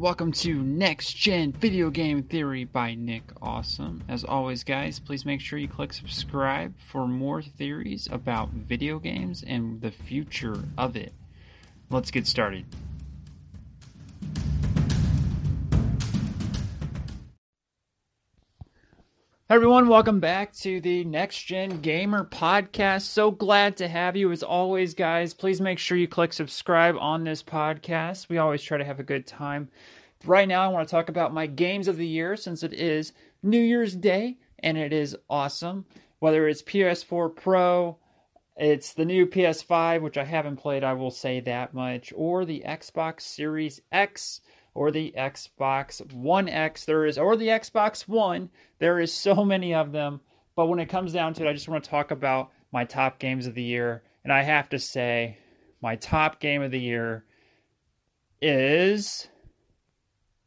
Welcome to Next Gen Video Game Theory by Nick Awesome. As always, guys, please make sure you click subscribe for more theories about video games and the future of it. Let's get started. Everyone, welcome back to the Next Gen Gamer podcast. So glad to have you as always, guys. Please make sure you click subscribe on this podcast. We always try to have a good time. Right now, I want to talk about my games of the year since it is New Year's Day and it is awesome. Whether it's PS4 Pro, it's the new PS5, which I haven't played, I will say that much, or the Xbox Series X or the Xbox One X. There is, or the Xbox One. There is so many of them. But when it comes down to it, I just want to talk about my top games of the year. And I have to say, my top game of the year is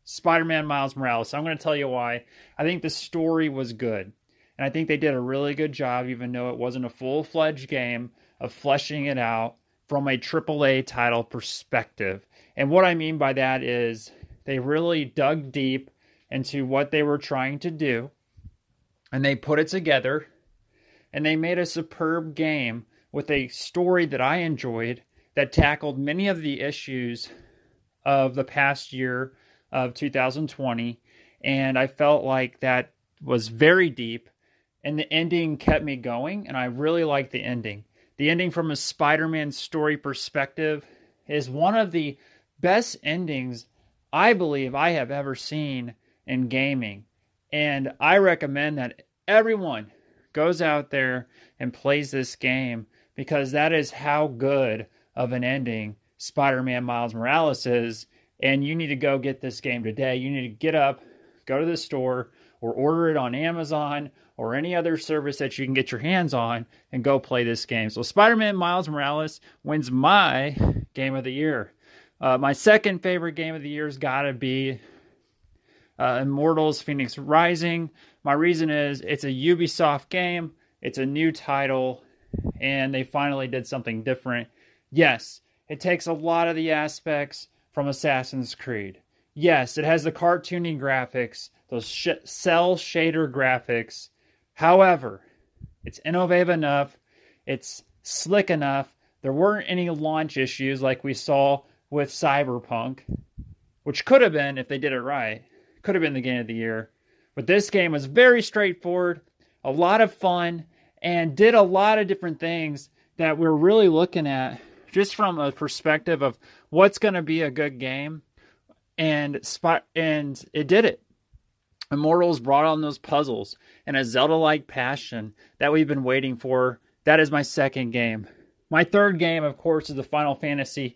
Spider Man Miles Morales. I'm going to tell you why. I think the story was good. And I think they did a really good job, even though it wasn't a full fledged game, of fleshing it out from a AAA title perspective. And what I mean by that is they really dug deep into what they were trying to do and they put it together and they made a superb game with a story that I enjoyed that tackled many of the issues of the past year of 2020 and I felt like that was very deep and the ending kept me going and I really liked the ending. The ending from a Spider-Man story perspective is one of the best endings I believe I have ever seen in gaming. And I recommend that everyone goes out there and plays this game because that is how good of an ending Spider Man Miles Morales is. And you need to go get this game today. You need to get up, go to the store, or order it on Amazon or any other service that you can get your hands on and go play this game. So, Spider Man Miles Morales wins my game of the year. Uh, my second favorite game of the year has got to be uh, Immortals Fenyx Rising. My reason is it's a Ubisoft game, it's a new title, and they finally did something different. Yes, it takes a lot of the aspects from Assassin's Creed. Yes, it has the cartoony graphics, those sh- cell shader graphics. However, it's innovative enough, it's slick enough. There weren't any launch issues like we saw with Cyberpunk, which could have been, if they did it right, could have been the game of the year. But this game was very straightforward, a lot of fun, and did a lot of different things that we're really looking at just from a perspective of what's going to be a good game. And spot and it did it. Immortals brought on those puzzles and a Zelda-like passion that we've been waiting for. That is my second game. My third game, of course, is the Final Fantasy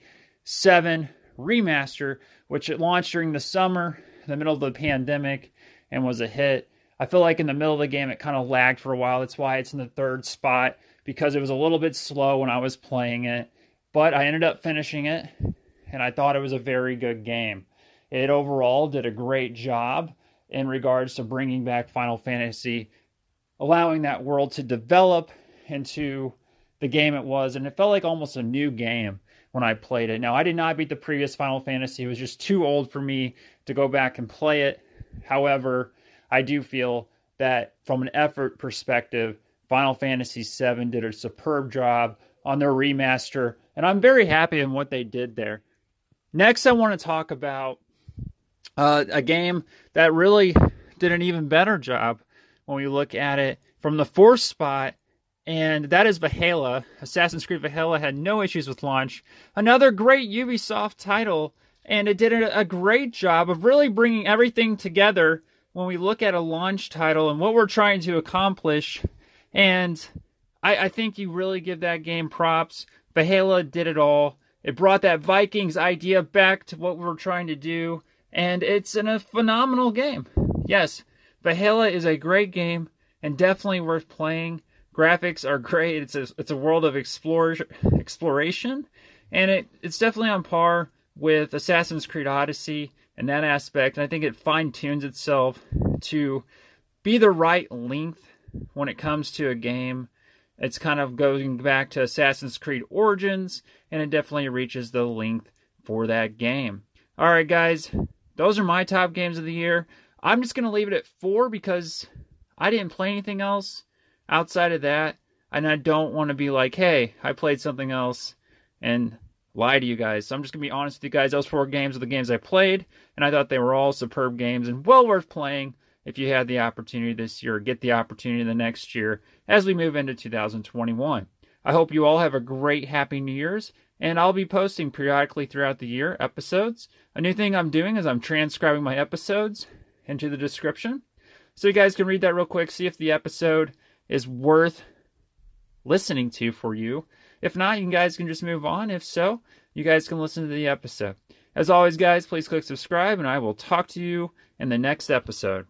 7 remaster, which it launched during the summer, the middle of the pandemic, and was a hit. I feel like in the middle of the game it kind of lagged for a while. That's why it's in the third spot because it was a little bit slow when I was playing it. But I ended up finishing it, and I thought it was a very good game. It overall did a great job in regards to bringing back Final Fantasy, allowing that world to develop into the game it was, and it felt like almost a new game when I played it. Now, I did not beat the previous Final Fantasy. It was just too old for me to go back and play it. However, I do feel that from an effort perspective, Final Fantasy VII did a superb job on their remaster, and I'm very happy in what they did there. Next, I want to talk about uh, a game that really did an even better job when we look at it from the fourth spot and that is Valhalla. Assassin's Creed Valhalla had no issues with launch. Another great Ubisoft title, and it did a great job of really bringing everything together when we look at a launch title and what we're trying to accomplish. And I, I think you really give that game props. Valhalla did it all. It brought that Vikings idea back to what we we're trying to do, and it's in a phenomenal game. Yes, Valhalla is a great game and definitely worth playing graphics are great. It's a it's a world of explore, exploration, and it it's definitely on par with Assassin's Creed Odyssey in that aspect. And I think it fine tunes itself to be the right length when it comes to a game. It's kind of going back to Assassin's Creed Origins, and it definitely reaches the length for that game. All right, guys, those are my top games of the year. I'm just going to leave it at four because I didn't play anything else outside of that. And I don't want to be like, hey, I played something else and lie to you guys. So I'm just going to be honest with you guys. Those four games are the games I played, and I thought they were all superb games and well worth playing if you had the opportunity this year, get the opportunity the next year as we move into 2021. I hope you all have a great Happy New Year's, and I'll be posting periodically throughout the year episodes. A new thing I'm doing is I'm transcribing my episodes into the description. So you guys can read that real quick, see if the episode is worth listening to for you. If not, you guys can just move on. If so, you guys can listen to the episode. As always, guys, please click subscribe, and I will talk to you in the next episode.